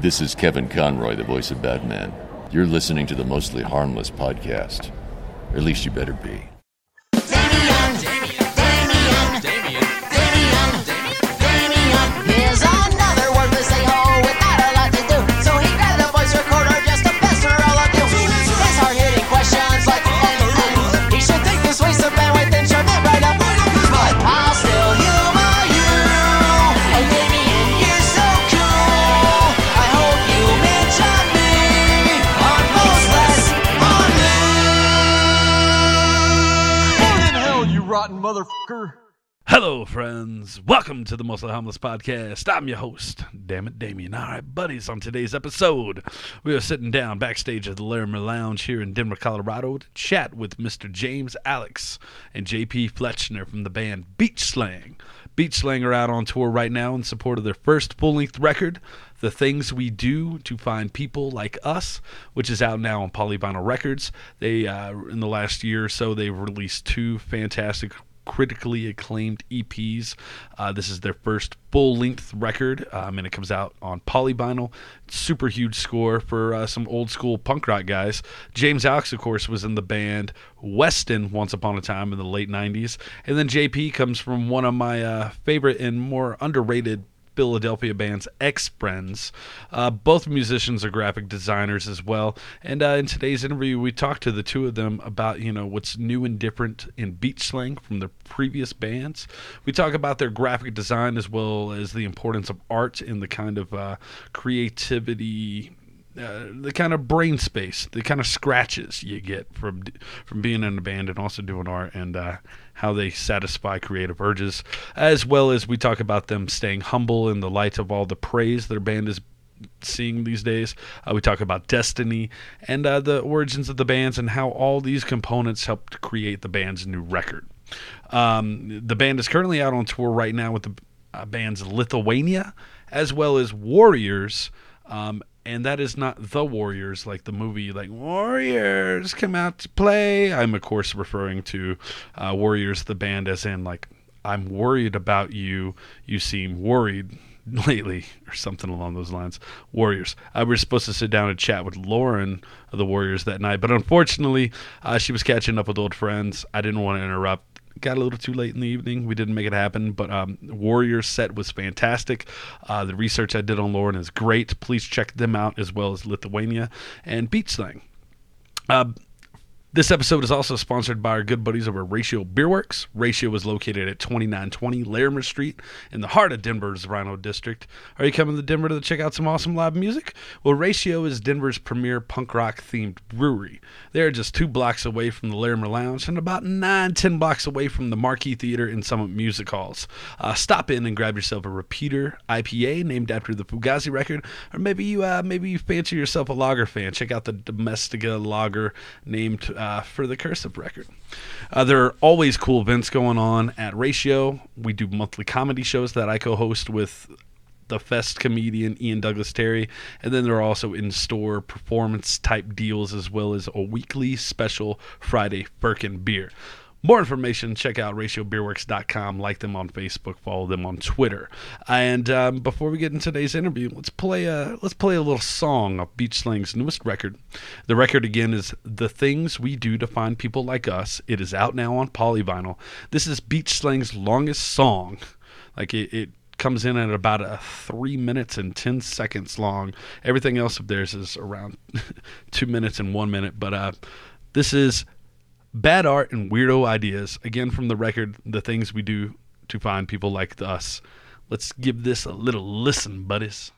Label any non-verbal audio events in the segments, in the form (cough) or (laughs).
This is Kevin Conroy, the voice of Batman. You're listening to the Mostly Harmless podcast. Or at least you better be. Hello, friends. Welcome to the Mostly Harmless Podcast. I'm your host, damn it, Damien. All right, buddies, on today's episode, we are sitting down backstage at the Larimer Lounge here in Denver, Colorado to chat with Mr. James Alex and JP Flexner from the band Beach Slang. Beach Slang are out on tour right now in support of their first full length record, The Things We Do to Find People Like Us, which is out now on Polyvinyl Records. They, uh, in the last year or so, they've released two fantastic critically acclaimed EPs. Uh, this is their first full length record, um, and it comes out on polyvinyl. Super huge score for uh, some old school punk rock guys. James Alex, of course, was in the band Weston once upon a time in the late 90s. And then JP comes from one of my uh, favorite and more underrated Philadelphia bands ex friends. Uh, both musicians are graphic designers as well. And uh, in today's interview, we talked to the two of them about you know what's new and different in beach slang from their previous bands. We talk about their graphic design as well as the importance of art in the kind of uh, creativity uh, the kind of brain space, the kind of scratches you get from from being in a band and also doing art, and uh, how they satisfy creative urges, as well as we talk about them staying humble in the light of all the praise their band is seeing these days. Uh, we talk about destiny and uh, the origins of the bands and how all these components help to create the band's new record. Um, the band is currently out on tour right now with the uh, bands Lithuania as well as Warriors. Um, and that is not the Warriors like the movie, like Warriors come out to play. I'm of course referring to uh, Warriors, the band, as in like I'm worried about you. You seem worried (laughs) lately, or something along those lines. Warriors. I was supposed to sit down and chat with Lauren of the Warriors that night, but unfortunately, uh, she was catching up with old friends. I didn't want to interrupt got a little too late in the evening. We didn't make it happen, but um, Warriors set was fantastic. Uh, the research I did on Lauren is great. Please check them out as well as Lithuania and Beach Slang. Uh, this episode is also sponsored by our good buddies over at Ratio Beerworks. Ratio is located at 2920 Larimer Street in the heart of Denver's RiNo District. Are you coming to Denver to check out some awesome live music? Well, Ratio is Denver's premier punk rock themed brewery. They are just two blocks away from the Larimer Lounge and about nine, ten blocks away from the Marquee Theater and Summit Music Halls. Uh, stop in and grab yourself a Repeater IPA named after the Fugazi record, or maybe you uh, maybe you fancy yourself a lager fan. Check out the Domestica lager named uh, for the Cursive record. Uh, there are always cool events going on at Ratio. We do monthly comedy shows that I co-host with the Fest comedian Ian Douglas Terry, and then there are also in-store performance type deals as well as a weekly special Friday Firkin beer. More information, check out ratiobeerworks.com, like them on Facebook, follow them on Twitter. And um, before we get into today's interview, let's play a let's play a little song of Beach Slang's newest record. The record again is "The Things We Do to Find People Like Us." It is out now on Polyvinyl. This is Beach Slang's longest song. Like it, it comes in at about a three minutes and 10 seconds long. Everything else of theirs is around (laughs) two minutes and one minute. But uh, this is Bad Art and Weirdo Ideas, again from the record, The Things We Do to Find People Like Us. Let's give this a little listen, buddies.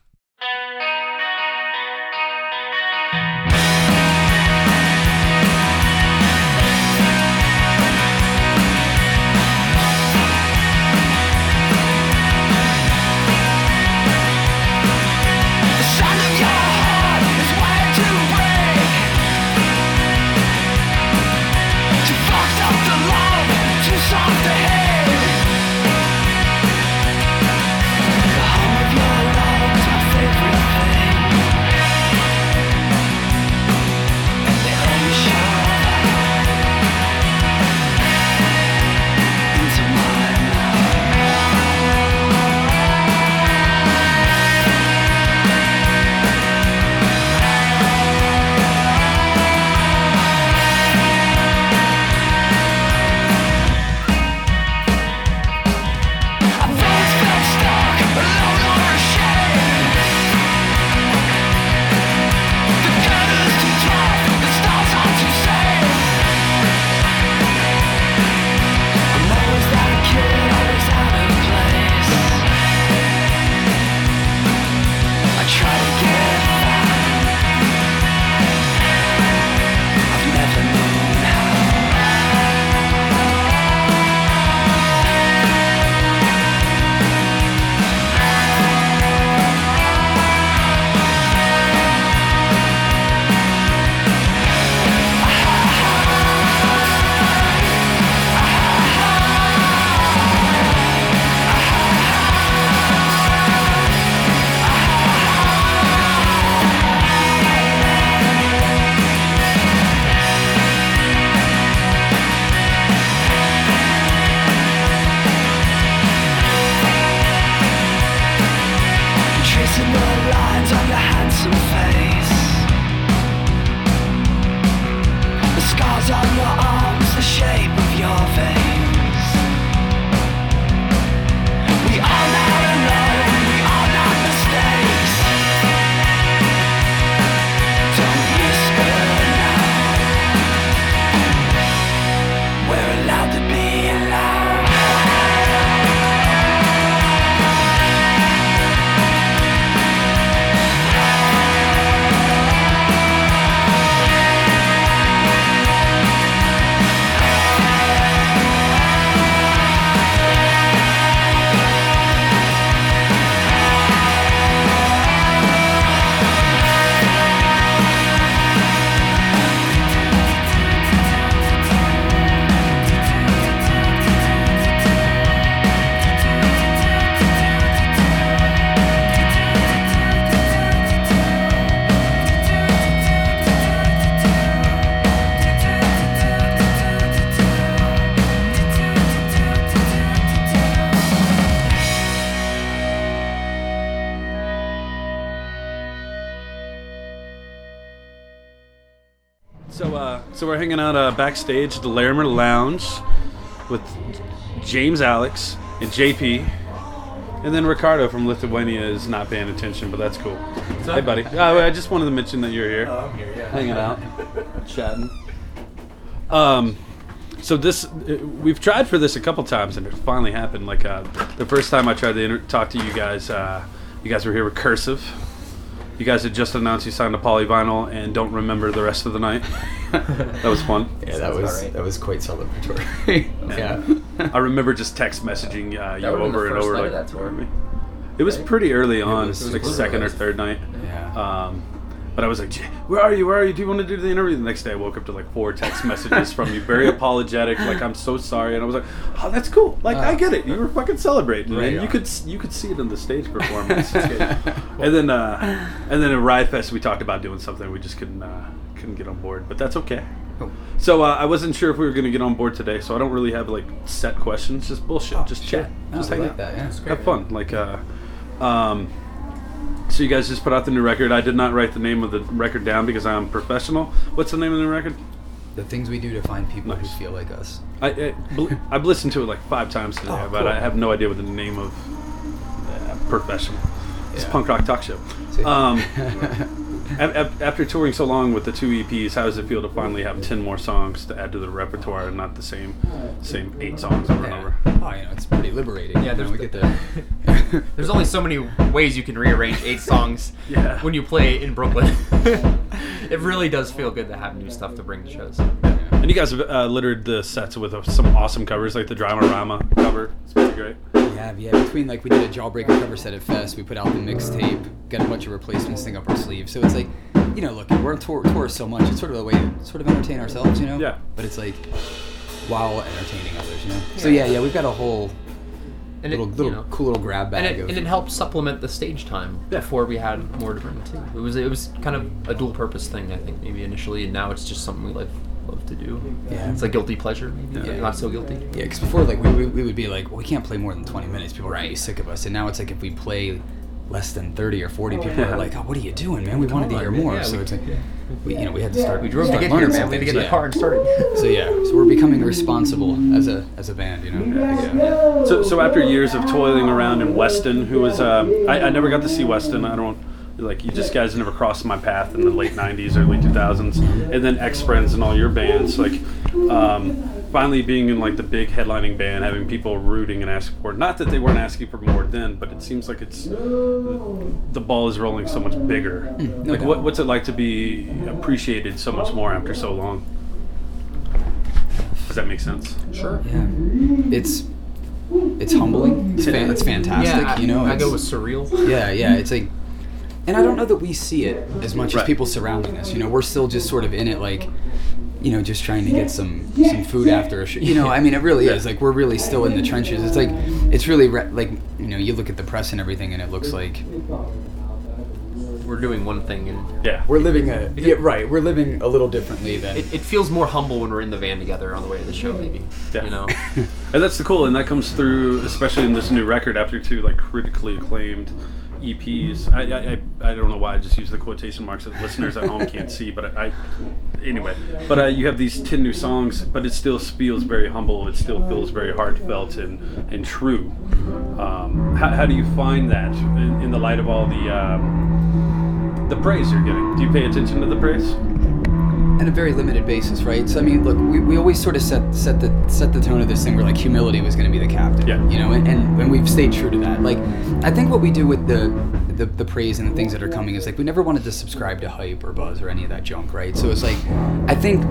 Hanging out uh, backstage at the Larimer Lounge with James Alex and JP. And then Ricardo from Lithuania is not paying attention, but that's cool. Hey, buddy. Uh, I just wanted to mention that you're here. I'm here, yeah. hanging out, chatting. Um, so this uh, we've tried for this a couple times, and it finally happened. Like uh, the first time I tried to inter- talk to you guys, uh, you guys were here with Cursive. You guys had just announced you signed a polyvinyl and don't remember the rest of the night. (laughs) that was fun. Yeah, that Sounds was right. that was quite celebratory. (laughs) yeah. I remember just text messaging uh, you That would've over and over. Like, that tour. It was pretty early on, was- it was like pretty second or third night. Yeah. Um, but I was like, "Where are you? Where are you? Do you want to do the interview?" The next day, I woke up to like four text messages from you, very (laughs) apologetic, like I'm so sorry, and I was like, "Oh, that's cool. Like I Oh. get it. You were fucking celebrating, Right and you could you could see it in the stage performance." (laughs) And then uh, and then at Riot Fest, we talked about doing something. We just couldn't uh, couldn't get on board, but that's okay. Cool. So uh, I wasn't sure if we were going to get on board today, so I don't really have like set questions. Just bullshit. just sure. chat. No, just hang like out that, yeah. have fun. Like, uh, um, so you guys just put out the new record. I did not write the name of the record down because I'm professional. What's the name of the new record? The things we do to find people Nice. who feel like us. I, I I've listened to it like five times today, Oh, but cool. I have no idea what the name of uh, professional. It's Yeah. punk rock talk show. Um, (laughs) after touring so long with the two EPs, how does it feel to finally have ten more songs to add to the repertoire and not the same same eight songs over and over? Oh, you know, it's pretty liberating. Yeah, you know, there's we the- get to. (laughs) There's only so many ways you can rearrange eight songs (laughs) Yeah. when you play in Brooklyn. (laughs) it really does feel good to have new stuff to bring to shows. And you guys have uh, littered the sets with uh, some awesome covers, like the Dramarama cover. It's pretty great. We have, yeah. Between like we did a Jawbreaker cover set at Fest, we put out the mixtape, got a bunch of replacements thing up our sleeve. So it's like, you know, look, we're on tour, tour so much. It's sort of a way to sort of entertain ourselves, you know. Yeah. But it's like, while entertaining others, you know. So yeah, yeah, we've got a whole And little, it, little you know, cool little grab and bag it, and it helped supplement the stage time Yeah. before we had more to bring too. It was it was kind of a dual purpose thing, I think, maybe initially, and now it's just something we love love to do. Yeah. it's a guilty pleasure, maybe Yeah. not so guilty. Yeah, because before, like, we, we, we would be like, well, we can't play more than 20 minutes. People are right. Right. sick of us. And now it's like, if we play less than 30 or 40, people Yeah. are like, oh, what are you doing, man? We wanted to on, hear man. more. Yeah, so we- it's like, we, you know, we had to start. We drove to start get here, man. We had to get in the car and started. So yeah, so we're becoming responsible as a as a band, you know. Yeah. So, so after years of toiling around in Weston, who was um, I, I never got to see Weston. I don't like you. Just guys never crossed my path in the late '90s, early 2000s, and then ex friends and all your bands. Like, um, finally being in like the big headlining band, having people rooting and asking for it. Not that they weren't asking for more then, but it seems like it's the ball is rolling so much bigger. No like, doubt. what, what's it like to be appreciated so much more after so long? Does that make sense? Sure. Yeah. It's it's humbling. It's, fan, it's fantastic. Yeah, I, you know, I go with surreal. Yeah, yeah. It's like, and I don't know that we see it as much Right. as people surrounding us. You know, we're still just sort of in it, like, you know, just trying to get some some food after a show. You know, I mean, it really is. Like, we're really still in the trenches. It's like, it's really re- like, you know, you look at the press and everything, and it looks like We're doing one thing, and Yeah. we're living a yeah, right. We're living a little differently than it, it feels more humble when we're in the van together on the way to the show, maybe. Yeah. You know. (laughs) And that's the cool, and that comes through, especially in this new record after two like critically acclaimed EPs. I I, I, don't know why I just use the quotation marks that listeners at home can't see, but I, I anyway. But uh, you have these ten new songs, but it still feels very humble. It still feels very heartfelt and and true. Um, how, how do you find that in, in the light of all the um, the praise you're getting? Do you pay attention to the praise? On a very limited basis, right? So I mean, look, we, we always sort of set set the set the tone of this thing where like humility was going to be the captain, Yeah. you know, and, and and we've stayed true to that. Like, I think what we do with the, the the praise and the things that are coming is like we never wanted to subscribe to hype or buzz or any of that junk, right? So it's like, I think,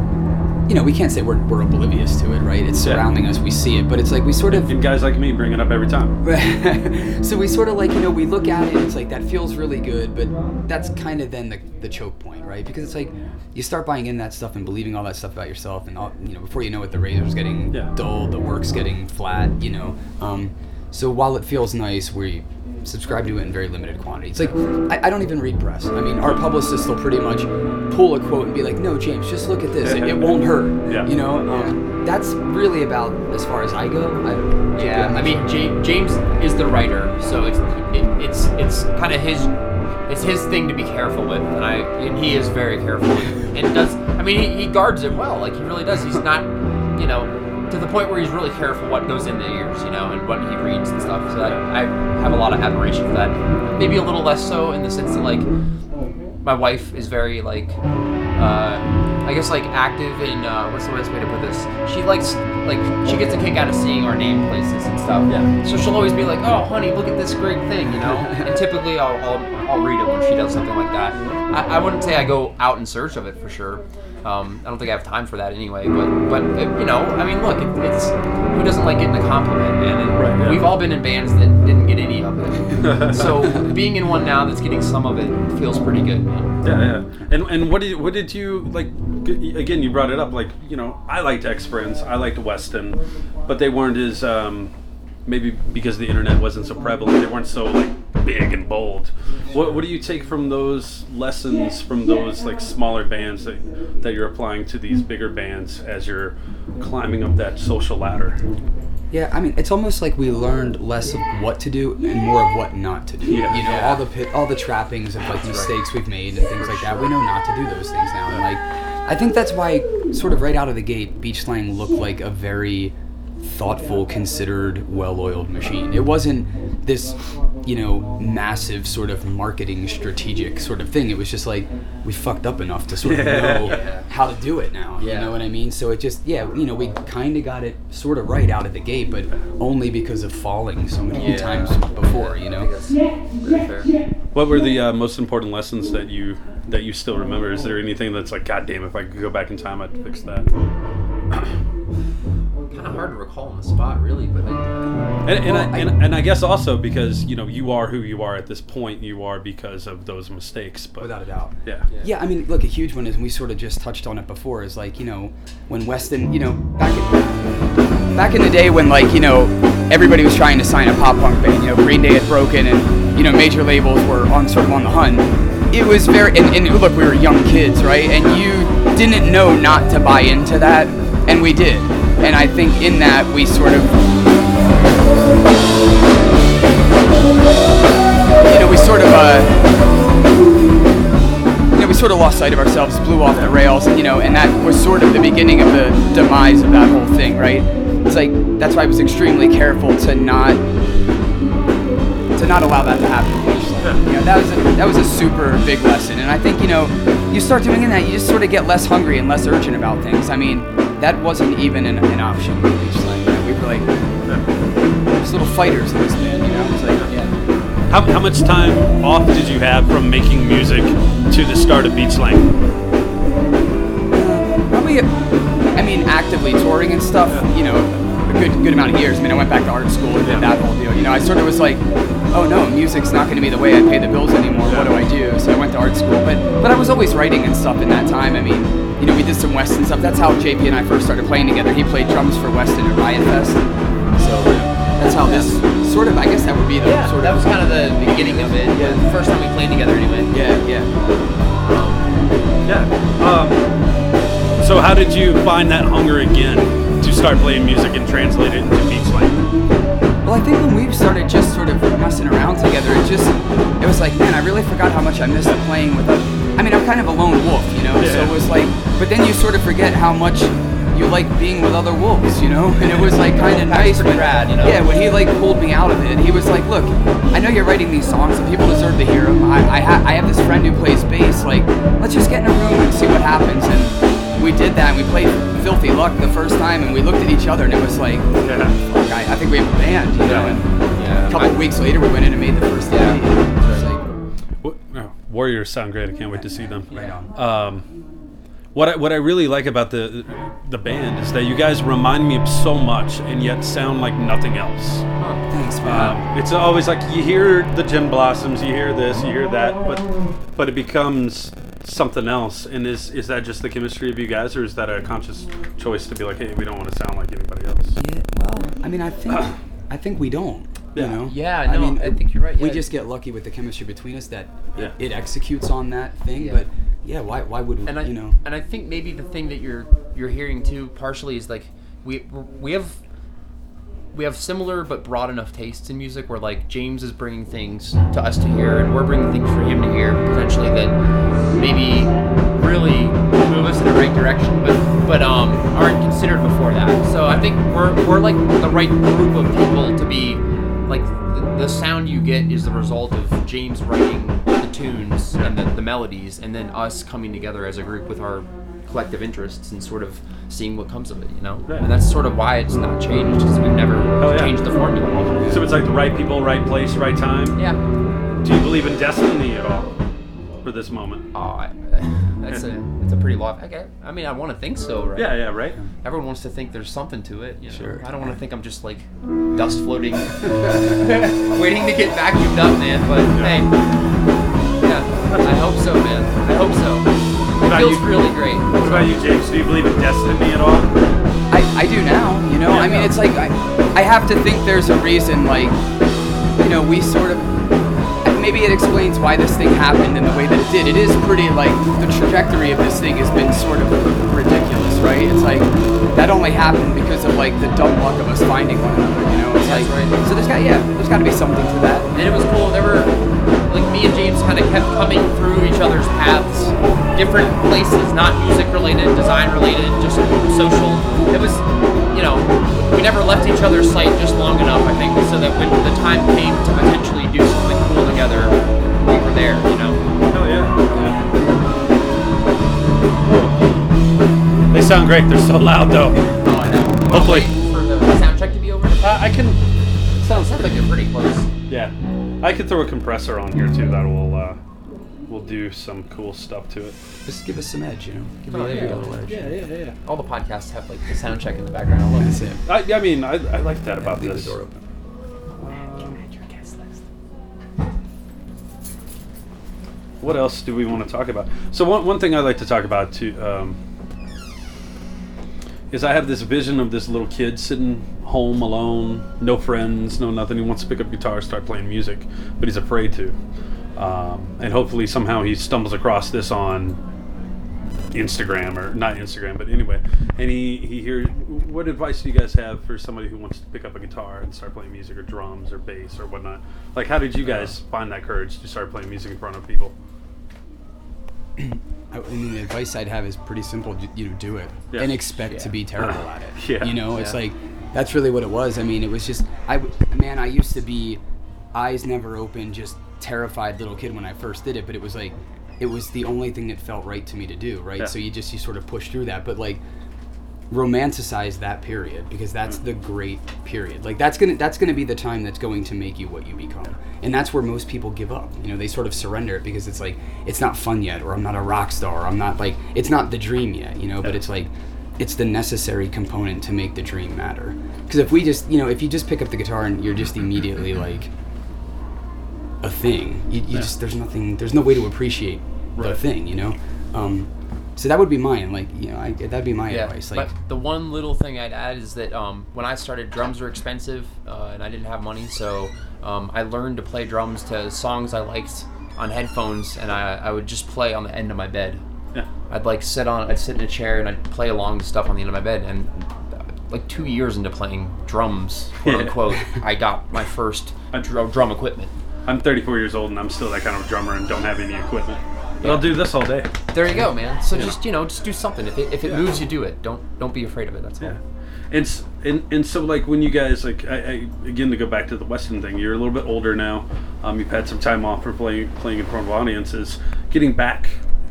you know, we can't say we're we're oblivious to it, right? It's Yeah. surrounding us, we see it, but it's like we sort of And guys like me bring it up every time. (laughs) so we sort of like you know we look at it it's like that feels really good but that's kind of then the, the choke point right because it's like you start buying in that stuff and believing all that stuff about yourself and all, you know before you know it the razor's getting Yeah. dull the work's getting flat you know um, so while it feels nice we subscribe to it in very limited quantity it's like I, I don't even read press i mean our publicists will pretty much pull a quote and be like no james just look at this it, it won't hurt Yeah. you know um, that's really about as far as i go I, Yeah, I mean, Ja- James is the writer, so it's it, it's it's kind of his it's his thing to be careful with, and I and he is very careful and does. I mean, he, he guards it well. Like he really does. He's not, you know, to the point where he's really careful what goes in the ears, you know, and what he reads and stuff. So I, I have a lot of admiration for that. Maybe a little less so in the sense that like my wife is very like uh, I guess like active in uh, what's the best way to put this? She likes like she gets a kick out of seeing our name places and stuff. Yeah. So she'll always be like, "Oh, honey, look at this great thing," you know. and typically, I'll, I'll I'll read it when she does something like that. I, I wouldn't say I go out in search of it for sure. Um, I don't think I have time for that anyway. But but uh, you know, I mean, look, it, it's who doesn't like getting a compliment, man? And Right, yeah. we've all been in bands that didn't get any of it. (laughs) so being in one now that's getting some of it feels pretty good, man. Yeah, yeah. And and what did what did you like? Again, you brought it up. Like you know, I liked Ex-Friends, I liked Weston, but they weren't as um, maybe because the internet wasn't so prevalent. They weren't so like big and bold. What what do you take from those lessons from those like smaller bands that that you're applying to these bigger bands as you're climbing up that social ladder? Yeah, I mean, it's almost like we learned less of what to do and more of what not to do. Yeah. You know, all the pit, all the trappings of like mistakes we've made and things like that. We know not to do those things now. And like, I think that's why, sort of right out of the gate, Beach Slang looked like a very thoughtful, considered, well-oiled machine. It wasn't this, you know, massive sort of marketing strategic sort of thing. It was just like we fucked up enough to sort of (laughs) know how to do it now. You know what I mean? So it just, yeah, you know, we kind of got it sort of right out of the gate, but only because of falling so many Yeah. times before. You know? What were the uh, most important lessons that you that you still remember? Is there anything that's like, God damn, if I could go back in time, I'd fix that? Kind of hard to recall on the spot, really, but I, And, and, Well, I, I- and, and I guess also because you know you are who you are at this point, you are because of those mistakes. But Without a doubt. yeah, Yeah, I mean, look, a huge one is, and we sort of just touched on it before, is like, you know, when Weston, you know, back in, back in the day when, like, you know, everybody was trying to sign a pop punk band, you know, Green Day had broken and, you know, major labels were on sort of on the hunt. It was very, and, and look, we were young kids, right? And you didn't know not to buy into that, and we did. And I think in that, we sort of, you know, we sort of, uh, you know, we sort of lost sight of ourselves, blew off the rails, you know, and that was sort of the beginning of the demise of that whole thing, right? It's like that's why I was extremely careful to not to not allow that to happen. You know, that was a, that was a super big lesson, and I think you know, you start doing that, you just sort of get less hungry and less urgent about things. I mean, that wasn't even an, an option. Just like, you know, we were like hmm. just little fighters in this band, you know. It's like, yeah. how, how much time off did you have from making music to the start of Beach Slang? Probably, I mean, actively touring and stuff. You know, a good good amount of years. I mean, I went back to art school and did that whole deal. You know, I sort of was like, oh no, music's not going to be the way I pay the bills anymore. What do I do? So I went to art school, but but I was always writing and stuff in that time. I mean, you know, we did some Weston stuff. That's how JP and I first started playing together. He played drums for Weston at Riot Fest. So that's how this sort of. I guess that would be the yeah, sort of. that was kind of the beginning of it. Yeah. The first time we played together, anyway. yeah yeah. Yeah. Um, so how did you find that hunger again to start playing music and translate it into Beach Slang? Well, I think when we started just sort of messing around together, it just, it was like, man, I really forgot how much I missed playing with other. I mean, I'm kind of a lone wolf, you know? Yeah. So it was like, but then you sort of forget how much you like being with other wolves, you know? And it was like kind of nice. pretty when- rad, you know? Yeah, when he like pulled me out of it, he was like, look, I know you're writing these songs and people deserve to hear them. I, I, ha- I have this friend who plays bass. Like, let's just get in a room and see what happens. And we did that and we played Filthy Luck the first time and we looked at each other and it was like, Yeah. Fuck, I, I think we have a band, you know? And, Yeah. a couple of weeks later, we went in and made the first Yeah. EP. Like, oh, Warriors sound great. I can't wait to see them. right on. Um, what I, what I really like about the the band is that you guys remind me of so much and yet sound like nothing else. Thanks, man. Um, it's always like you hear the Gin Blossoms, you hear this, you hear that, but but it becomes something else. And is is that just the chemistry of you guys, or is that a conscious choice to be like, hey, we don't want to sound like anybody else? yeah, well, I mean, I think, (coughs) I think we don't. Yeah. You know? Yeah, no, I think you're right, We just get lucky with the chemistry between us that Yeah. it, it executes on that thing. Yeah. But yeah, why, why would we, and I, you know? and I think maybe the thing that you're you're hearing too partially is like we we have we have similar but broad enough tastes in music where like James is bringing things to us to hear and we're bringing things for him to hear potentially that maybe really move us in the right direction but but um aren't considered before that. So I think we're we're like the right group of people to be like the, the sound you get is the result of James writing the tunes and the, the melodies and then us coming together as a group with our collective interests and sort of seeing what comes of it, you know? Right. And that's sort of why it's not changed because we've never Oh, yeah. changed the formula. So it's like the right people, right place, right time. Yeah. Do you believe in destiny at all for this moment? Oh, I, (laughs) that's a that's a pretty lot. Okay. I mean, I want to think so, right? Yeah, yeah, right. Everyone wants to think there's something to it. You know? Sure. I don't want to think I'm just like dust floating, (laughs) waiting to get vacuumed up, man. But hey, yeah, I hope so, man. I hope so. It about feels you? really great. What about you, James? Do you believe in destiny at all? I, I do now, you know. Yeah. I mean, it's like I, I have to think there's a reason, like, you know, we sort of. Maybe it explains why this thing happened in the way that it did. It is pretty like the trajectory of this thing has been sort of ridiculous, right? It's like that only happened because of like the dumb luck of us finding one another, you know. It's That's like right. so there's got yeah, there's got to be something to that. And it was cool. There were like me and James kind of kept coming through each other's paths, different places, not music related, design related, just social. It was, you know, we never left each other's sight just long enough, I think, so that when the time came to potentially do something cool together, we were there. You know. Hell yeah. They sound great. They're so loud though. Oh, I know. Hopefully. For the sound check to be over. Uh, I can. Sounds like they're pretty close. Yeah, I could throw a compressor on here too. That will uh, will do some cool stuff to it. Just give us some edge, you know. Give Oh, me yeah. a little edge. Yeah, yeah, yeah. All the podcasts have like the sound check in the background. I love That's it. it. I, I mean, I, I like that about Leave this. the door open. What else do we want to talk about? So one, one thing I'd like to talk about too um, is I have this vision of this little kid sitting home alone, no friends, no nothing. He wants to pick up guitar, start playing music, but he's afraid to. Um, and hopefully somehow he stumbles across this on Instagram or not Instagram, but anyway. And he he hears. What advice do you guys have for somebody who wants to pick up a guitar and start playing music or drums or bass or whatnot? Like, how did you guys find that courage to start playing music in front of people? (clears throat) I I mean, the advice I'd have is pretty simple. You know, do it Yeah. and expect to be terrible (laughs) at it. Yeah. You know, it's Yeah. like that's really what it was. I mean, it was just I. w- Man, I used to be eyes never open, just terrified little kid when I first did it. But it was like it was the only thing that felt right to me to do. Right. Yeah. So you just you sort of push through that. But like romanticize that period because that's mm. the great period like that's gonna that's gonna be the time that's going to make you what you become and that's where most people give up you know they sort of surrender it because it's like it's not fun yet or i'm not a rock star or i'm not like it's not the dream yet you know but it's like it's the necessary component to make the dream matter because if we just you know if you just pick up the guitar and you're just immediately like a thing you, you just there's nothing there's no way to appreciate the thing you know um so that would be mine like you know I, that'd be my Yeah, advice like but the one little thing I'd add is that um, when I started, drums were expensive, uh, and I didn't have money, so um, I learned to play drums to songs I liked on headphones, and I, I would just play on the end of my bed. Yeah. I'd like sit on, I'd sit in a chair and I'd play along to stuff on the end of my bed, and uh, like two years into playing drums, quote (laughs) unquote, I got my first drum equipment. I'm 34 years old and I'm still that kind of drummer and don't have any equipment. But I'll do this all day. There you go, man. So just you know, just do something. If it, if it moves you, do it. Don't don't be afraid of it. That's all. Yeah. And, s- and and so like when you guys like I, I again to go back to the Weston thing, you're a little bit older now. Um, you've had some time off for playing playing in front of audiences. Getting back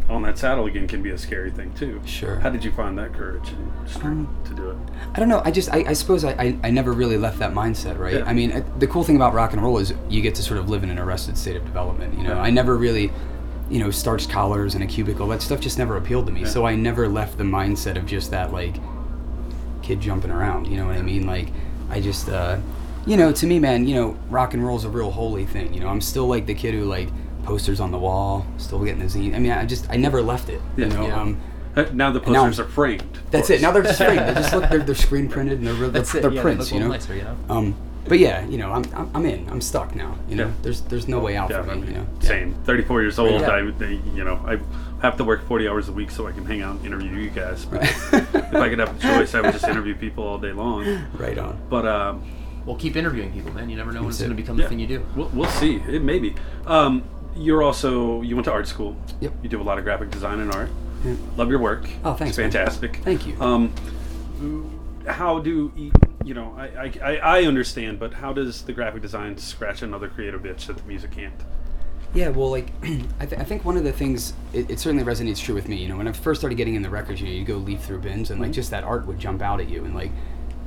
on that saddle again can be a scary thing too. Sure. How did you find that courage and strength to do it? I don't know. I just, I, I suppose I, I, I never really left that mindset, right? Yeah. I mean, the cool thing about rock and roll is you get to sort of live in an arrested state of development. You know, Yeah. I never really, you know, starched collars and a cubicle. That stuff just never appealed to me. Yeah. So I never left the mindset of just that like kid jumping around. You know what I mean? Like, I just, uh, you know, to me, man, you know, rock and roll is a real holy thing. You know, I'm still like the kid who like posters on the wall, still getting the zine. I mean, I just, I never left it. You Yeah. know, Yeah. um, Uh, Now the And now- posters are framed. that's it. Now they're just framed. They just look. They're, they're screen printed and they're real- they're, That's it, they're yeah, prints. look a You know. nicer, you know? Um, but yeah, you know, I'm, I'm I'm in. I'm stuck now. You know, Yeah. there's there's no way out Yeah, for I me. mean, You know. Same. 34 years old. Yeah. I, they, you know, I have to work 40 hours a week so I can hang out and interview you guys. But if I could have a choice, I would just interview people all day long. Right on. But um, Well, keep interviewing people, man. You never know when it's going to become Yeah. the thing you do. We'll, we'll see. It may be. Um, you're also you went to art school. Yep. You do a lot of graphic design and art. Yeah. Love your work. Oh, thanks, It's man. fantastic. Thank you. Um, how do you, you know? I, I I I understand, but how does the graphic design scratch another creative itch that the music can't? Yeah, well, like, (clears throat) I, th- I think one of the things, it, it certainly resonates true with me. You know, when I first started getting in the records, you know, you go leaf through bins and, like, just that art would jump out at you. And, like,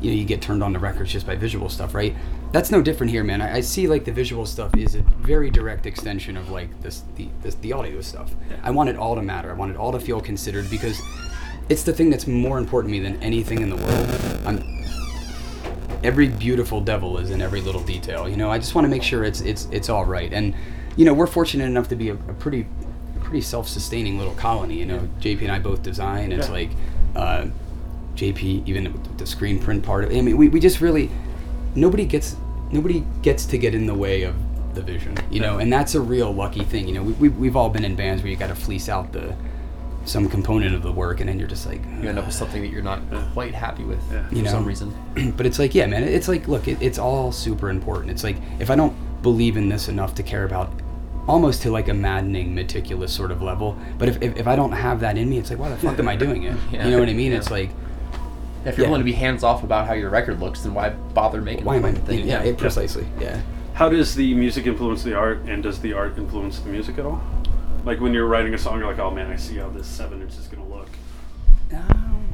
you know, you get turned on to records just by visual stuff, right? That's no different here, man. I, I see, like, the visual stuff is a very direct extension of, like, this the, this, the audio stuff. I want it all to matter. I want it all to feel considered because it's the thing that's more important to me than anything in the world. I'm, every beautiful devil is in every little detail. You know, I just want to make sure it's it's it's all right. And you know, we're fortunate enough to be a, a pretty a pretty self-sustaining little colony. You know, JP and I both design. It's Yeah. like uh, JP even the screen print part of it. I mean, we, we just really nobody gets nobody gets to get in the way of the vision. You know, and that's a real lucky thing. You know, we, we we've all been in bands where you got to fleece out the some component of the work, and then you're just like, You end up with something that you're not quite happy with Yeah. for You know. some reason. (clears throat) but it's like yeah man it's like look it, it's all super important it's like if i don't believe in this enough to care about almost to like a maddening meticulous sort of level but if, if, if i don't have that in me it's like why the fuck am i doing it (laughs) Yeah. you know what i mean Yeah. it's like If you're Yeah. willing to be hands off about how your record looks, then why bother making why a am i fucking thing? yeah, it, precisely yeah How does the music influence the art, and does the art influence the music at all? Like when you're writing a song, you're like, oh man, I see how this seven inch is gonna look. Um,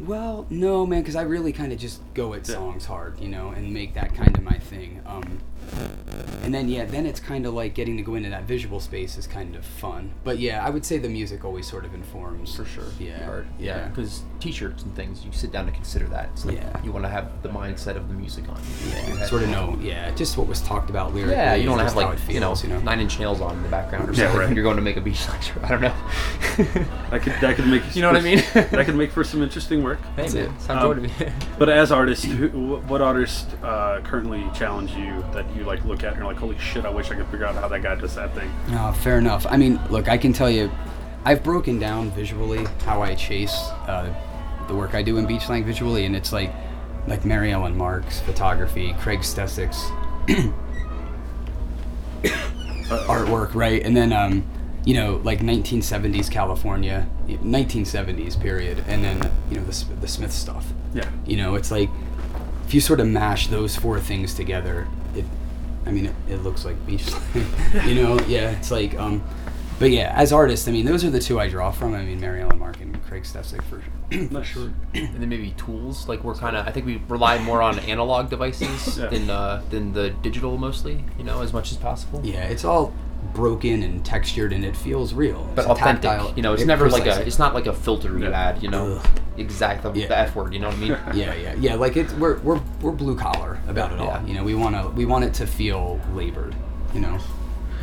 well, no, man, because I really kind of just go at Yeah. songs hard, you know, and make that kind of my thing. Um, and then yeah, then it's kind of like getting to go into that visual space is kind of fun. But yeah, I would say the music always sort of informs. For sure. Yeah. Art. Yeah. Yeah. Because t-shirts and things, you sit down to consider that. It's like Yeah. you want to have the mindset of the music on. Yeah, Your sort of know. Yeah, just what was talked about lyrically. Yeah, you don't have like it you know, you know. nine inch nails on in the background or Yeah, something. right. You're going to make a beach lecture. I don't know. (laughs) That could that could make (laughs) You know what I mean? that could make for some interesting work. Hey, That's man, it. Um, to be. (laughs) But as artists, who, what artists uh, currently challenge you that you like look at and you're like, holy shit, I wish I could figure out how that guy does that thing. No, fair enough. I mean, look, I can tell you, I've broken down visually how I chase uh, the work I do in beach slang visually, and it's like, like Mary Ellen Mark's photography, Craig Stecyk's (coughs) artwork, right? And then, um, you know, like 1970s California, 1970s period, and then you know the the Smith stuff. Yeah. You know, it's like if you sort of mash those four things together, it, I mean, it, it looks like beach (laughs) you know, yeah, it's like, um, but yeah, as artists, I mean, those are the two I draw from. I mean, Mary Ellen Mark and Craig Stecyk for, for (clears throat) sure. and then maybe tools. Like we're kind of, I think we rely more on analog devices (laughs) Yeah. than uh, than the digital mostly. You know, as much as possible. Yeah, it's all broken and textured, and it feels real. But It's authentic. tactile- you know, it's it- never like a. It's not like a filter you Yeah. add. You know, Ugh. exact the, Yeah. the f word. You know what I mean? (laughs) yeah, yeah, yeah. Like it's we're we're we're blue collar about it all. You know, we want to we want it to feel labored. You know.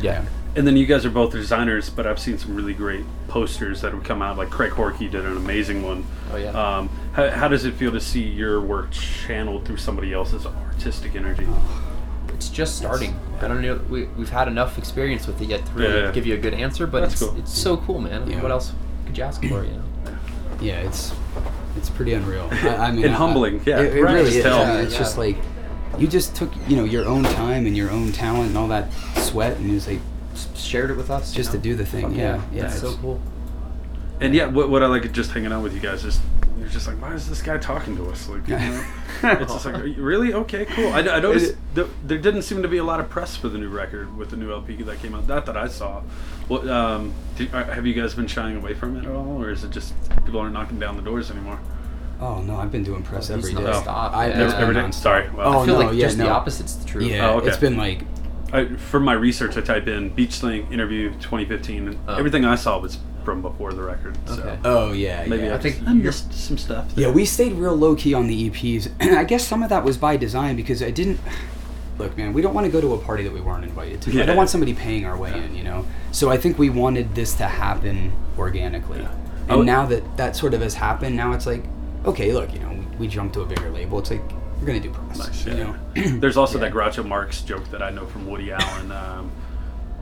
Yeah. And then you guys are both designers, but I've seen some really great posters that have come out. Like Craig Horkey did an amazing one. Oh, yeah. Um, how, how does it feel to see your work channeled through somebody else's artistic energy? It's just starting. I don't know. We, we've had enough experience with it yet to really Yeah. give you a good answer, but That's it's, cool. it's so cool, man. Yeah. What else could you ask for? You know. Yeah, it's it's pretty unreal. I, I mean, And I- humbling, yeah. it, it Right. really is. tell. yeah, it's Yeah. just like you just took you know your own time and your own talent and all that sweat and it's like shared it with us. you just to do the thing. Fuck yeah, yeah, That's so cool. And yeah, what, what I like just hanging out with you guys is you're just like, why is this guy talking to us? Like, you know, (laughs) it's just like, are you- really? Okay, cool. I, I noticed th- there didn't seem to be a lot of press for the new record with the new LP that came out. Not that I saw. What um, do, have you guys been shying away from it at all, or is it just people aren't knocking down the doors anymore? Oh no, I've been doing press Oh, every day. nonstop, I've yeah. been Every- Every day. Sorry. Well, Oh, I feel no, like yeah, just the no. opposite's the truth. Yeah, Oh, okay. it's been like I, for my research, I type in Beach Slang interview 2015, and Oh. everything I saw was from before the record. So Okay. oh yeah, maybe yeah. I, I think think I missed some stuff. Yeah, we stayed real low key on the EPs. (clears throat) I guess some of that was by design because I didn't. (sighs) Look, man, we don't want to go to a party that we weren't invited to. Yeah. I don't want somebody paying our way in, you know. So I think we wanted this to happen organically. And Oh. now that that sort of has happened, now it's like, okay, look, you know, we, we jumped to a bigger label. It's like we're gonna do press. Nice, you know. (clears throat) There's also Yeah. that Groucho Marx joke that I know from Woody Allen. Um,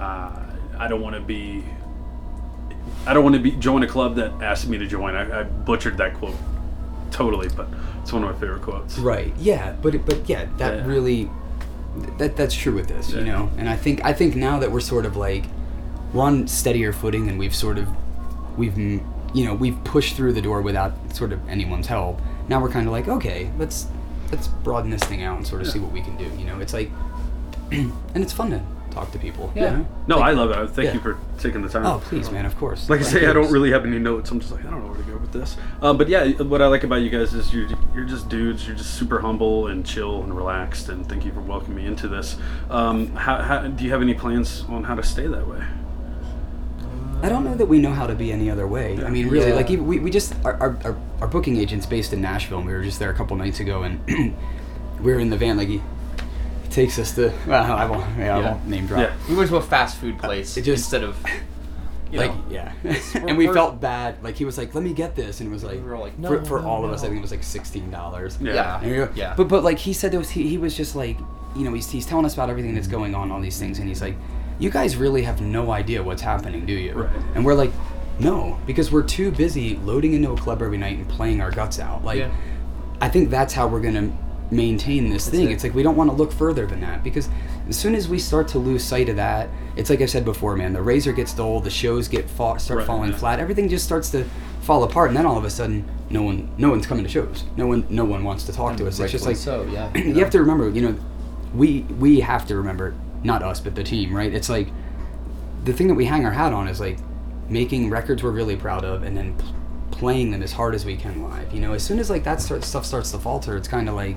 uh, I don't want to be. I don't want to be join a club that asked me to join. I, I butchered that quote. totally, but it's one of my favorite quotes. Right. Yeah. But it, but yeah, that Yeah. really that that's true with this, you know. And I think I think now that we're sort of like we're on steadier footing and we've sort of we've you know we've pushed through the door without sort of anyone's help. Now we're kind of like okay, let's let's broaden this thing out and sort of see what we can do. You know, it's like (clears throat) and it's fun to talk to people. you Yeah. know? No, Like- I love it. Thank yeah. you for taking the time. Oh please, man. Of course. Like I say, I don't really have any notes. I'm just like I don't know where to go with this. Um, but yeah, what I like about you guys is you're you're just dudes. You're just super humble and chill and relaxed. And thank you for welcoming me into this. Um, how, how do you have any plans on how to stay that way? I don't know that we know how to be any other way. I mean, really, Yeah. like even, we, we just our, our, our, our booking agent's based in Nashville, and we were just there a couple nights ago, and (clears throat) we were in the van. Like he, he takes us to (laughs) well, I won't, yeah, I won't name drop. Yeah. We went to a fast food uh, place it just- instead of. (laughs) You Like know, yeah, (laughs) and we felt bad. Like he was like, "Let me get this," and it was like, We were like, for, "No, for no, all of us, I think it was like sixteen dollars. Yeah. Yeah. Yeah. But but like he said, there was he, he was just like, you know, he's he's telling us about everything that's going on, all these things, and he's like, you guys really have no idea what's happening, do you? Right. And we're like, no, because we're too busy loading into a club every night and playing our guts out. Like, Yeah. I think that's how we're gonna maintain this thing. it. It's like we don't want to look further than that because as soon as we start to lose sight of that, it's like I said before, man. The razor gets dull, the shows get fa- start Right, falling yeah. flat, everything just starts to fall apart, and then all of a sudden, no one, no one's coming to shows. No one, no one wants to talk to us. It's just like so, yeah. (clears throat) you have to remember, you know, we we have to remember, not us, but the team, right? It's like the thing that we hang our hat on is like making records we're really proud of, and then p- playing them as hard as we can live. You know, as soon as like that start, stuff starts to falter, it's kind of like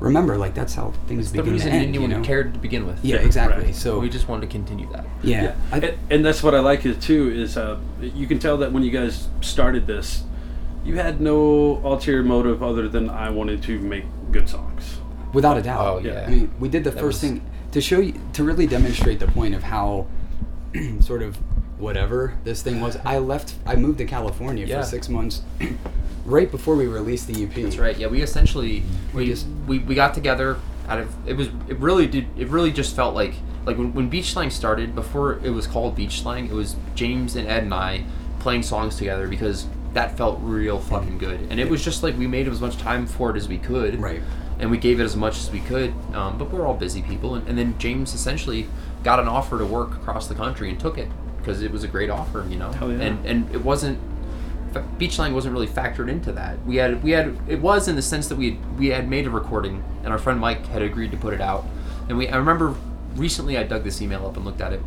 remember, like that's how things the begin reason to end. anyone you know? cared to begin with. Yeah, exactly. right. So We just wanted to continue that. yeah, I, and, and that's what I like is too is uh, you can tell that when you guys started this, you had no ulterior motive other than I wanted to make good songs. without a doubt. Oh, yeah. I mean, we did the That first was- thing to show you to really demonstrate the point of how (clears throat) sort of whatever this thing was. I left. I moved to California Yeah. for six months, (clears throat) right before we released the EP. That's right. Yeah, we essentially we We just we, we got together out of it was it really did it really just felt like like when, when Beach Slang started before it was called Beach Slang it was James and Ed and I playing songs together because that felt real fucking mm. good and it was just like we made as much time for it as we could Right. And we gave it as much as we could um, but we're all busy people and, and then James essentially got an offer to work across the country and took it because it was a great offer you know Hell yeah. and and it wasn't Beach Slang wasn't really factored into that. We had we had it was in the sense that we had, we had made a recording and our friend Mike had agreed to put it out. And we I remember recently I dug this email up and looked at it,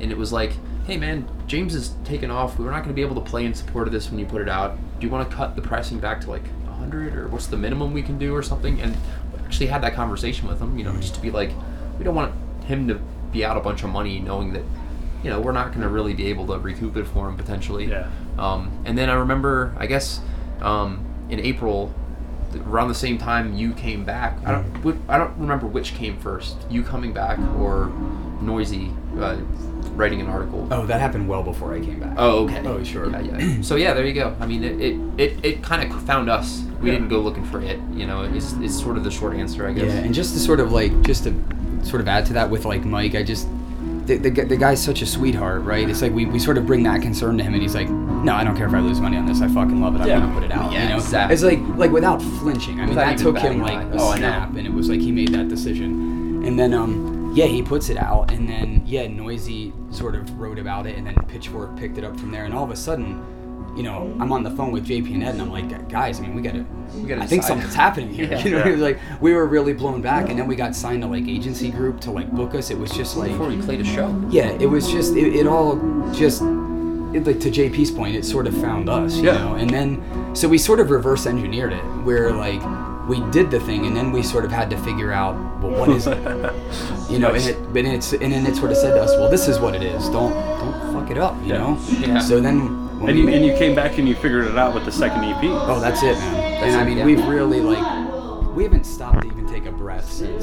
and it was like, hey man, James is taken off. We're not going to be able to play in support of this when you put it out. Do you want to cut the pricing back to like hundred or what's the minimum we can do or something? And actually had that conversation with him, you know, just to be like, we don't want him to be out a bunch of money knowing that you know, we're not going to really be able to recoup it for him potentially. Yeah. Um, and then I remember, I guess, um, in April, around the same time you came back. I don't, I don't remember which came first. You coming back or Noisey uh, writing an article. Oh, that happened well before I came back. Oh, okay. Oh, sure. Yeah, yeah. so yeah, there you go. I mean, it it, it, it kind of found us. We Yeah. didn't go looking for it. You know, it's, it's sort of the short answer, I guess. Yeah, and just to sort of like just to sort of add to that with like Mike, I just the, the, the guy's such a sweetheart, right? It's like we, we sort of bring that concern to him, and he's like, "No, I don't care if I lose money on this. I fucking love it. I'm Yeah. gonna put it out." Yeah, you know, exactly. it's like like without flinching. I mean, Without that took him like a eye. Oh, snap, and it was like he made that decision, and then um yeah, he puts it out, and then yeah, Noisey sort of wrote about it, and then Pitchfork picked it up from there, and all of a sudden. You know, I'm on the phone with JP and Ed, and I'm like, guys, I mean, we gotta, We gotta I think decide." something's happening here. (laughs) Yeah. you know, Yeah. it was like we were really blown back, and then we got signed to like agency group to like book us. It was just like, Before we played a show. yeah, it was just it, it all just it, like to JP's point, it sort of found us, you Yeah. know. And then so we sort of reverse engineered it, where like we did the thing, and then we sort of had to figure out, well, what is it? (laughs) You know, Nice. and it, but it's and then it sort of said to us, well, this is what it is. Don't don't fuck it up, you Yeah. know. Yeah. So then. When And you, we- and you came back and you figured it out with the second EP. Oh, that's it, man. and I mean, yeah. we've really like, we haven't stopped to even take a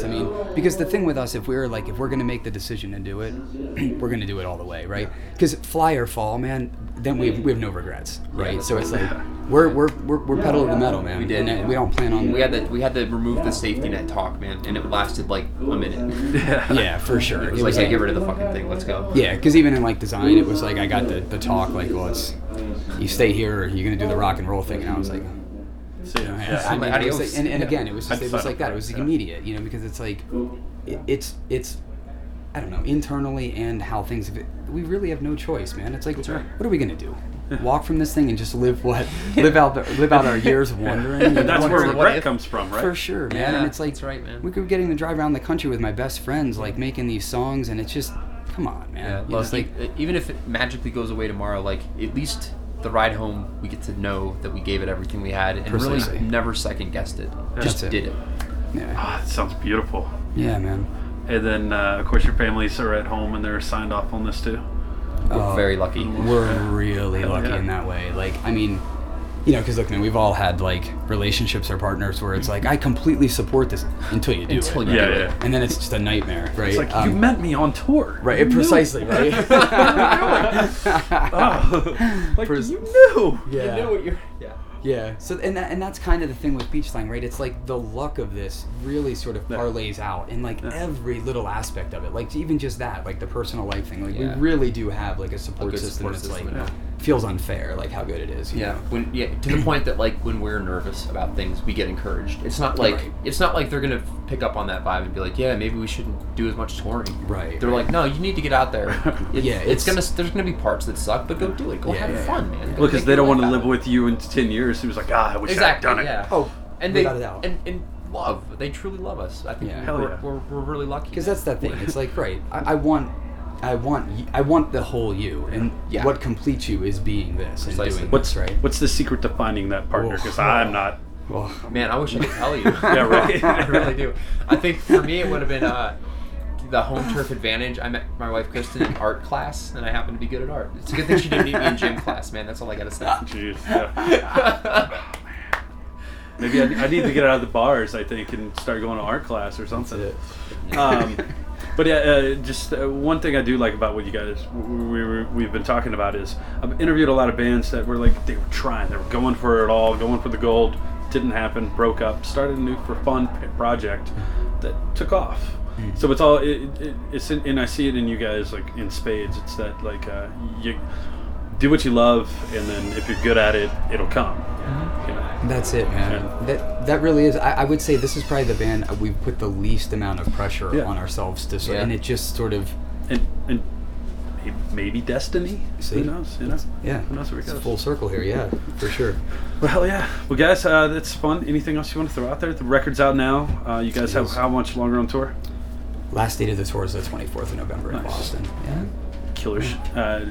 I mean, because the thing with us, if we're like, if we're gonna make the decision to do it, (clears throat) we're gonna do it all the way, right? Because fly or fall, man, then we have, we have no regrets, right? so it's like, we're we're we're, we're pedal to the metal, man. We did. And we don't plan on. We had to we had to remove the safety net talk, man, and it lasted like a minute. (laughs) yeah, for sure. It was like, hey, get rid of the fucking thing. Let's go. Yeah, because even in like design, it was like I got the, the talk like, well, it's you stay here or you're gonna do the rock and roll thing, and I was like, See ya. You know, Yeah. I mean, Adios. like- and, and Yeah. again, it was just, it was like that. It was like yeah. immediate, you know, because it's like it, it's it's I don't know internally and how things. We really have no choice, man. It's like what are we gonna do? Walk from this thing and just live what (laughs) live out the, live out our years of wandering. you (laughs) And know? that's It's where regret if- comes from, right? For sure, man. Yeah, and it's like that's right, man. we could be getting to drive around the country with my best friends, like making these songs, and it's just come on, man. Yeah, You know, it's like even if it magically goes away tomorrow, like at least the ride home, we get to know that we gave it everything we had and Precisely. really never second guessed it. Just it. did it. yeah, Ah, that sounds beautiful. yeah, man. And then, uh, of course, your families are at home and they're signed off on this too. We're Oh, very lucky. We're really lucky yeah. in that way. Like, I mean, you know, because look, man, we've all had like relationships or partners where it's like, I completely support this until you do Until it, you Yeah, do yeah. it. and then it's just a nightmare, right? It's like Um, you met me on tour. right, You knew. precisely, (laughs) right? Oh, (laughs) like Pres- you knew. yeah. You knew what you're. Yeah. Yeah. So and that, and that's kind of the thing with beach slang, right? It's like the luck of this really sort of Yeah. parlays out in like every little aspect of it. Like even just that, like the personal life thing. Like Yeah. we really do have like a support good system support that's system, like yeah. Feels unfair, like how good it is. you Yeah, know? when yeah, to the point that like when we're nervous about things, we get encouraged. It's not like Right. it's not like they're gonna pick up on that vibe and be like, yeah, maybe we shouldn't do as much touring. Right, They're right. like, no, you need to get out there. (laughs) It's, Yeah, it's, it's- gonna there's gonna be parts that suck, but go do it. Go Yeah, have yeah, fun, man. Go Well, because they don't want to live with you in ten years. He was like, ah, I wish exactly. I'd done it. Yeah. Oh, and they without a doubt. and, and love. They truly love us. I think Yeah. Hell we're, yeah. we're, we're really lucky. Because that's that thing. It's like (laughs) right. I, I want. I want y- I want the whole you, and Yeah. what completes you is being this and doing What's this, right? What's the secret to finding that partner? Because Oh. I'm not. Well, Man, I wish I could tell you. (laughs) Yeah, right. (laughs) I really do. I think for me, it would have been uh, the home turf advantage. I met my wife Kristen in art class, and I happen to be good at art. It's a good thing she didn't meet me in gym class, man. That's all I gotta say. (laughs) Jeez. Yeah. Maybe I, I need to get out of the bars. I think and start going to art class or something. um, but yeah, uh, just uh, one thing I do like about what you guys we, we, we've been talking about is I've interviewed a lot of bands that were like they were trying, they were going for it all, going for the gold. Didn't happen, broke up, started a new for fun project that took off. So it's all it, it, it's in, and I see it in you guys like in spades. It's that like uh, you do what you love, and then if you're good at it, it'll come. You know? That's it, man. Yeah. That that really is. I, I would say this is probably the band we've put the least amount of pressure Yeah. on ourselves to, sort Yeah. and it just sort of, And and maybe destiny. See? Who knows? You know? yeah, Who knows where it it's goes? full circle here. Yeah, for sure. Well, hell yeah. Well, guys, uh, that's fun. Anything else you want to throw out there? The record's out now. Uh, you guys have how much longer on tour? Last date of the tour is the 24th of November in Boston. Yeah. Killers. Uh,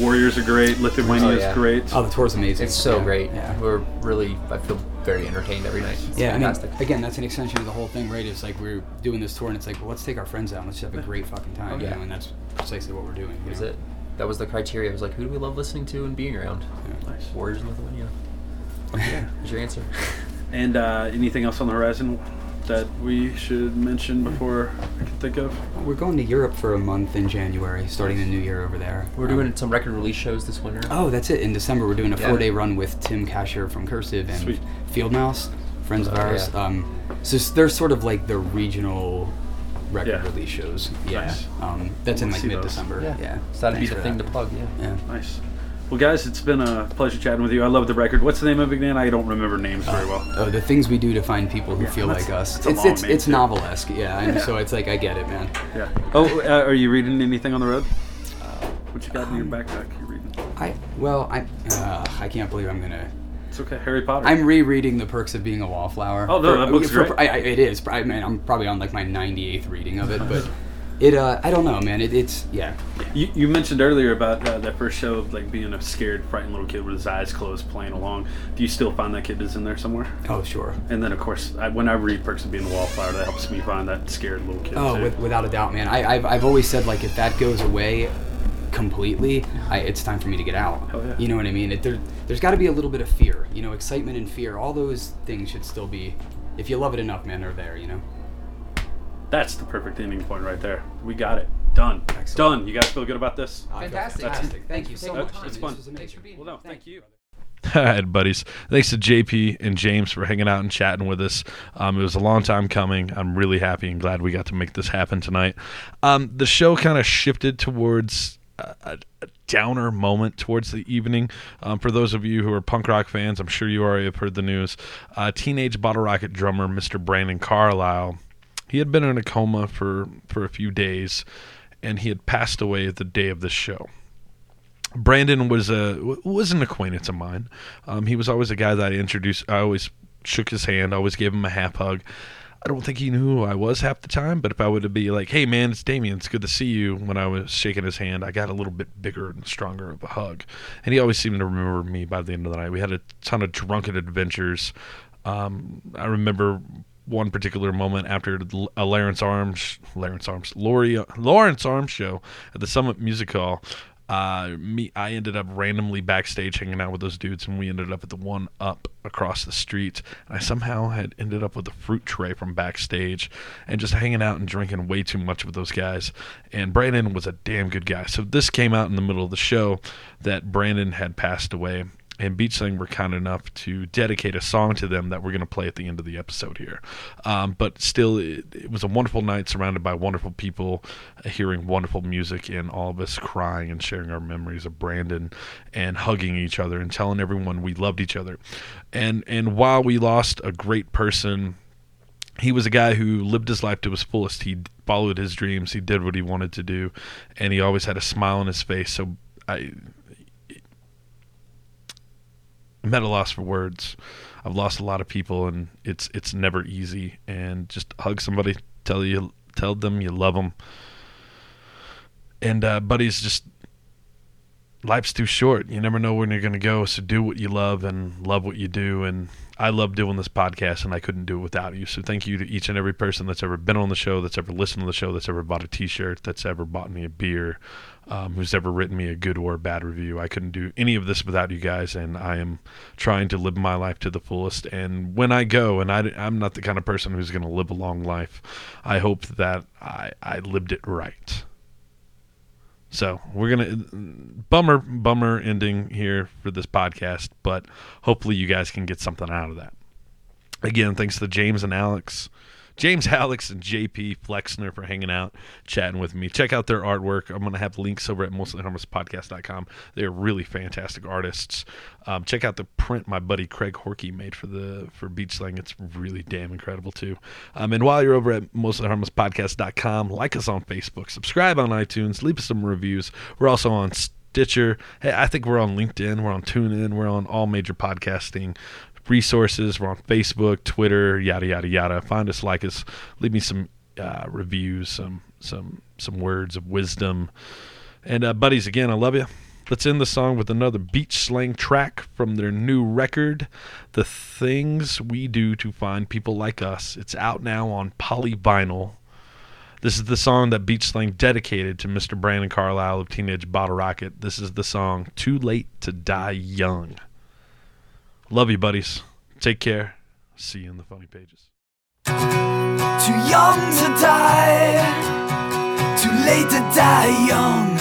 Worriers are great. Lithuania Oh, is yeah. great. Oh, the tour's amazing. It's so Yeah, great. Yeah. We're really. I feel very entertained every night. It's Yeah, fantastic. I mean, again, that's an extension of the whole thing, right? It's like we're doing this tour, and it's like, well, let's take our friends out, and let's just have a great fucking time, Oh, you yeah. know, and that's precisely what we're doing. you That was know? it. That was the criteria. I was like, who do we love listening to and being around? Yeah. Nice. Worriers in Lithuania. Yeah. Here's your answer. And uh, anything else on the horizon that we should mention before I can think of? We're going to Europe for a month in January, starting the new year over there. We're Um, doing some record release shows this winter. Oh, that's it. In December, we're doing a Yeah. four-day run with Tim Kasher from Cursive and Sweet. Field Mouse, friends of Oh, ours. yeah. Um, so they're sort of like the regional record Yeah. release shows. Yeah, Nice. um, that's in Wanna like mid-December. Yeah. Yeah, So that'd be the thing that. to plug. Yeah. Yeah. Nice. Well, guys, it's been a pleasure chatting with you. I love the record. What's the name of it again? I don't remember names very well. Oh, the things we do to find people who feel like us. It's it's name, it's novelesque, yeah. And so it's like I get it, man. Yeah. Oh, uh, are you reading anything on the road? What you got in your backpack? You reading? I well, I uh, I can't believe I'm gonna. It's okay. Harry Potter. I'm rereading The Perks of Being a Wallflower. Oh, no, that book's great. I, I, it is. I mean, I'm probably on like my 98th reading of it, but (laughs) it. Uh, I don't know, man. It, it's yeah. You, you mentioned earlier about uh, that first show of like being a scared, frightened little kid with his eyes closed playing along. Do you still find that kid is in there somewhere? Oh, sure. And then, of course, I, when I read Perks of Being a Wallflower, that helps me find that scared little kid. Oh, too. with, without a doubt, man. I, I've, I've always said like if that goes away completely, I, it's time for me to get out. Hell yeah. You know what I mean? It, there, there's got to be a little bit of fear. You know, excitement and fear. All those things should still be, if you love it enough, man, they're there. You know. That's the perfect ending point right there. We got it. Done. Excellent. Done. You guys feel good about this? Fantastic. fantastic. Thank you so much. taking It's fun. This was amazing. Thanks for being Well, no, thank you. (laughs) All right, buddies. Thanks to JP and James for hanging out and chatting with us. Um, it was a long time coming. I'm really happy and glad we got to make this happen tonight. Um, the show kind of shifted towards a, a, a downer moment towards the evening. Um, for those of you who are punk rock fans, I'm sure you already have heard the news. Uh, teenage Bottle Rocket drummer Mr. Brandon Carlisle, he had been in a coma for for a few days, and he had passed away at the day of the show. Brandon was a was an acquaintance of mine. Um, he was always a guy that I introduced. I always shook his hand, always gave him a half hug. I don't think he knew who I was half the time, but if I would be like, "Hey man, it's Damien. It's good to see you," when I was shaking his hand, I got a little bit bigger and stronger of a hug, and he always seemed to remember me by the end of the night. We had a ton of drunken adventures. Um, I remember one particular moment after a Lawrence Arms, Lawrence Arms, Lori, Lawrence Arms show at the Summit Music Hall uh, me, I ended up randomly backstage hanging out with those dudes, and we ended up at the one up across the street. And I somehow had ended up with a fruit tray from backstage, and just hanging out and drinking way too much with those guys. And Brandon was a damn good guy. So this came out in the middle of the show that Brandon had passed away, and Beach Slang were kind enough to dedicate a song to them that we're going to play at the end of the episode here. Um, but still, it, it, was a wonderful night surrounded by wonderful people, uh, hearing wonderful music, and all of us crying and sharing our memories of Brandon and hugging each other and telling everyone we loved each other. And and while we lost a great person. He was a guy who lived his life to his fullest. He followed his dreams. He did what he wanted to do, and he always had a smile on his face. So I I'm at a loss for words. I've lost a lot of people, and it's it's never easy. And just hug somebody, tell you tell them you love them. And uh, buddies, just life's too short. You never know when you're gonna go. So do what you love and love what you do. And I love doing this podcast, and I couldn't do it without you. So thank you to each and every person that's ever been on the show, that's ever listened to the show, that's ever bought a T-shirt, that's ever bought me a beer, um, who's ever written me a good or bad review. I couldn't do any of this without you guys, and I am trying to live my life to the fullest. And when I go, and I, I'm not the kind of person who's going to live a long life, I hope that I, I lived it right. So we're gonna bummer bummer ending here for this podcast, but hopefully you guys can get something out of that. Again, thanks to James and Alex James (laughs) Alex and JP Flexner for hanging out, chatting with me. Check out their artwork. I'm going to have links over at mostlyharmlesspodcast.com. They're really fantastic artists. Um, check out the print my buddy Craig Horky made for the for Beach Slang. It's really damn incredible too. Um, and while you're over at mostlyharmlesspodcast.com, like us on Facebook, subscribe on iTunes, leave us some reviews. We're also on Stitcher. Hey, I think we're on LinkedIn. We're on TuneIn. We're on all major podcasting resources. We're on Facebook, Twitter, yada yada yada. Find us, like us, leave me some uh, reviews, some some some words of wisdom. And uh, buddies, again, I love you. Let's end the song with another beach slang track from their new record, "The Things We Do to Find People Like Us." It's out now on polyvinyl. This is the song that Beach Slang dedicated to Mr. Brandon Carlisle of Teenage Bottle Rocket. This is the song "Too Late to Die Young." Love you, buddies. Take care. See you in the funny pages. Too young to die, too late to die young.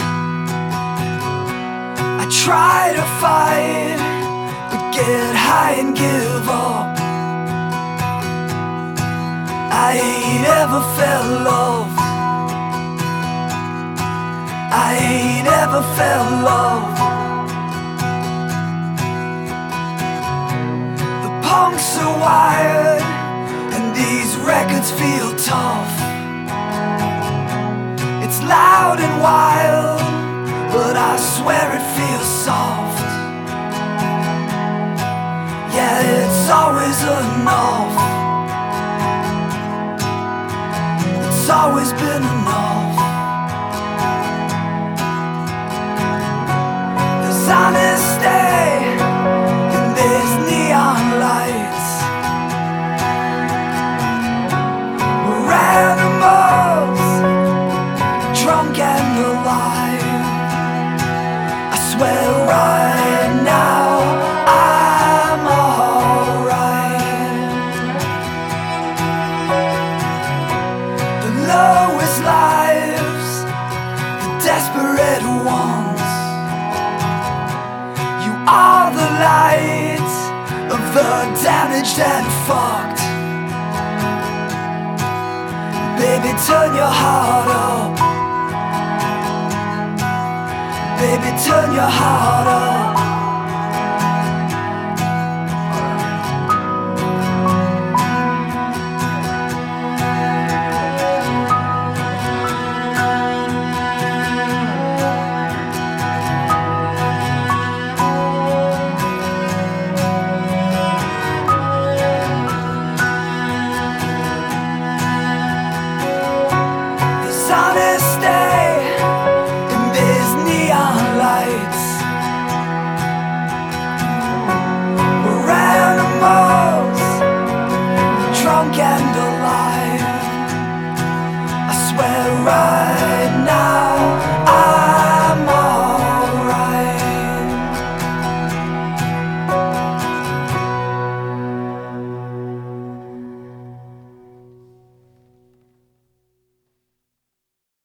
I try to fight, but get high and give up. I ain't ever felt love. I ain't ever felt love. Punks are wired, and these records feel tough. It's loud and wild, but I swear it feels soft. Yeah, it's always enough. It's always been enough.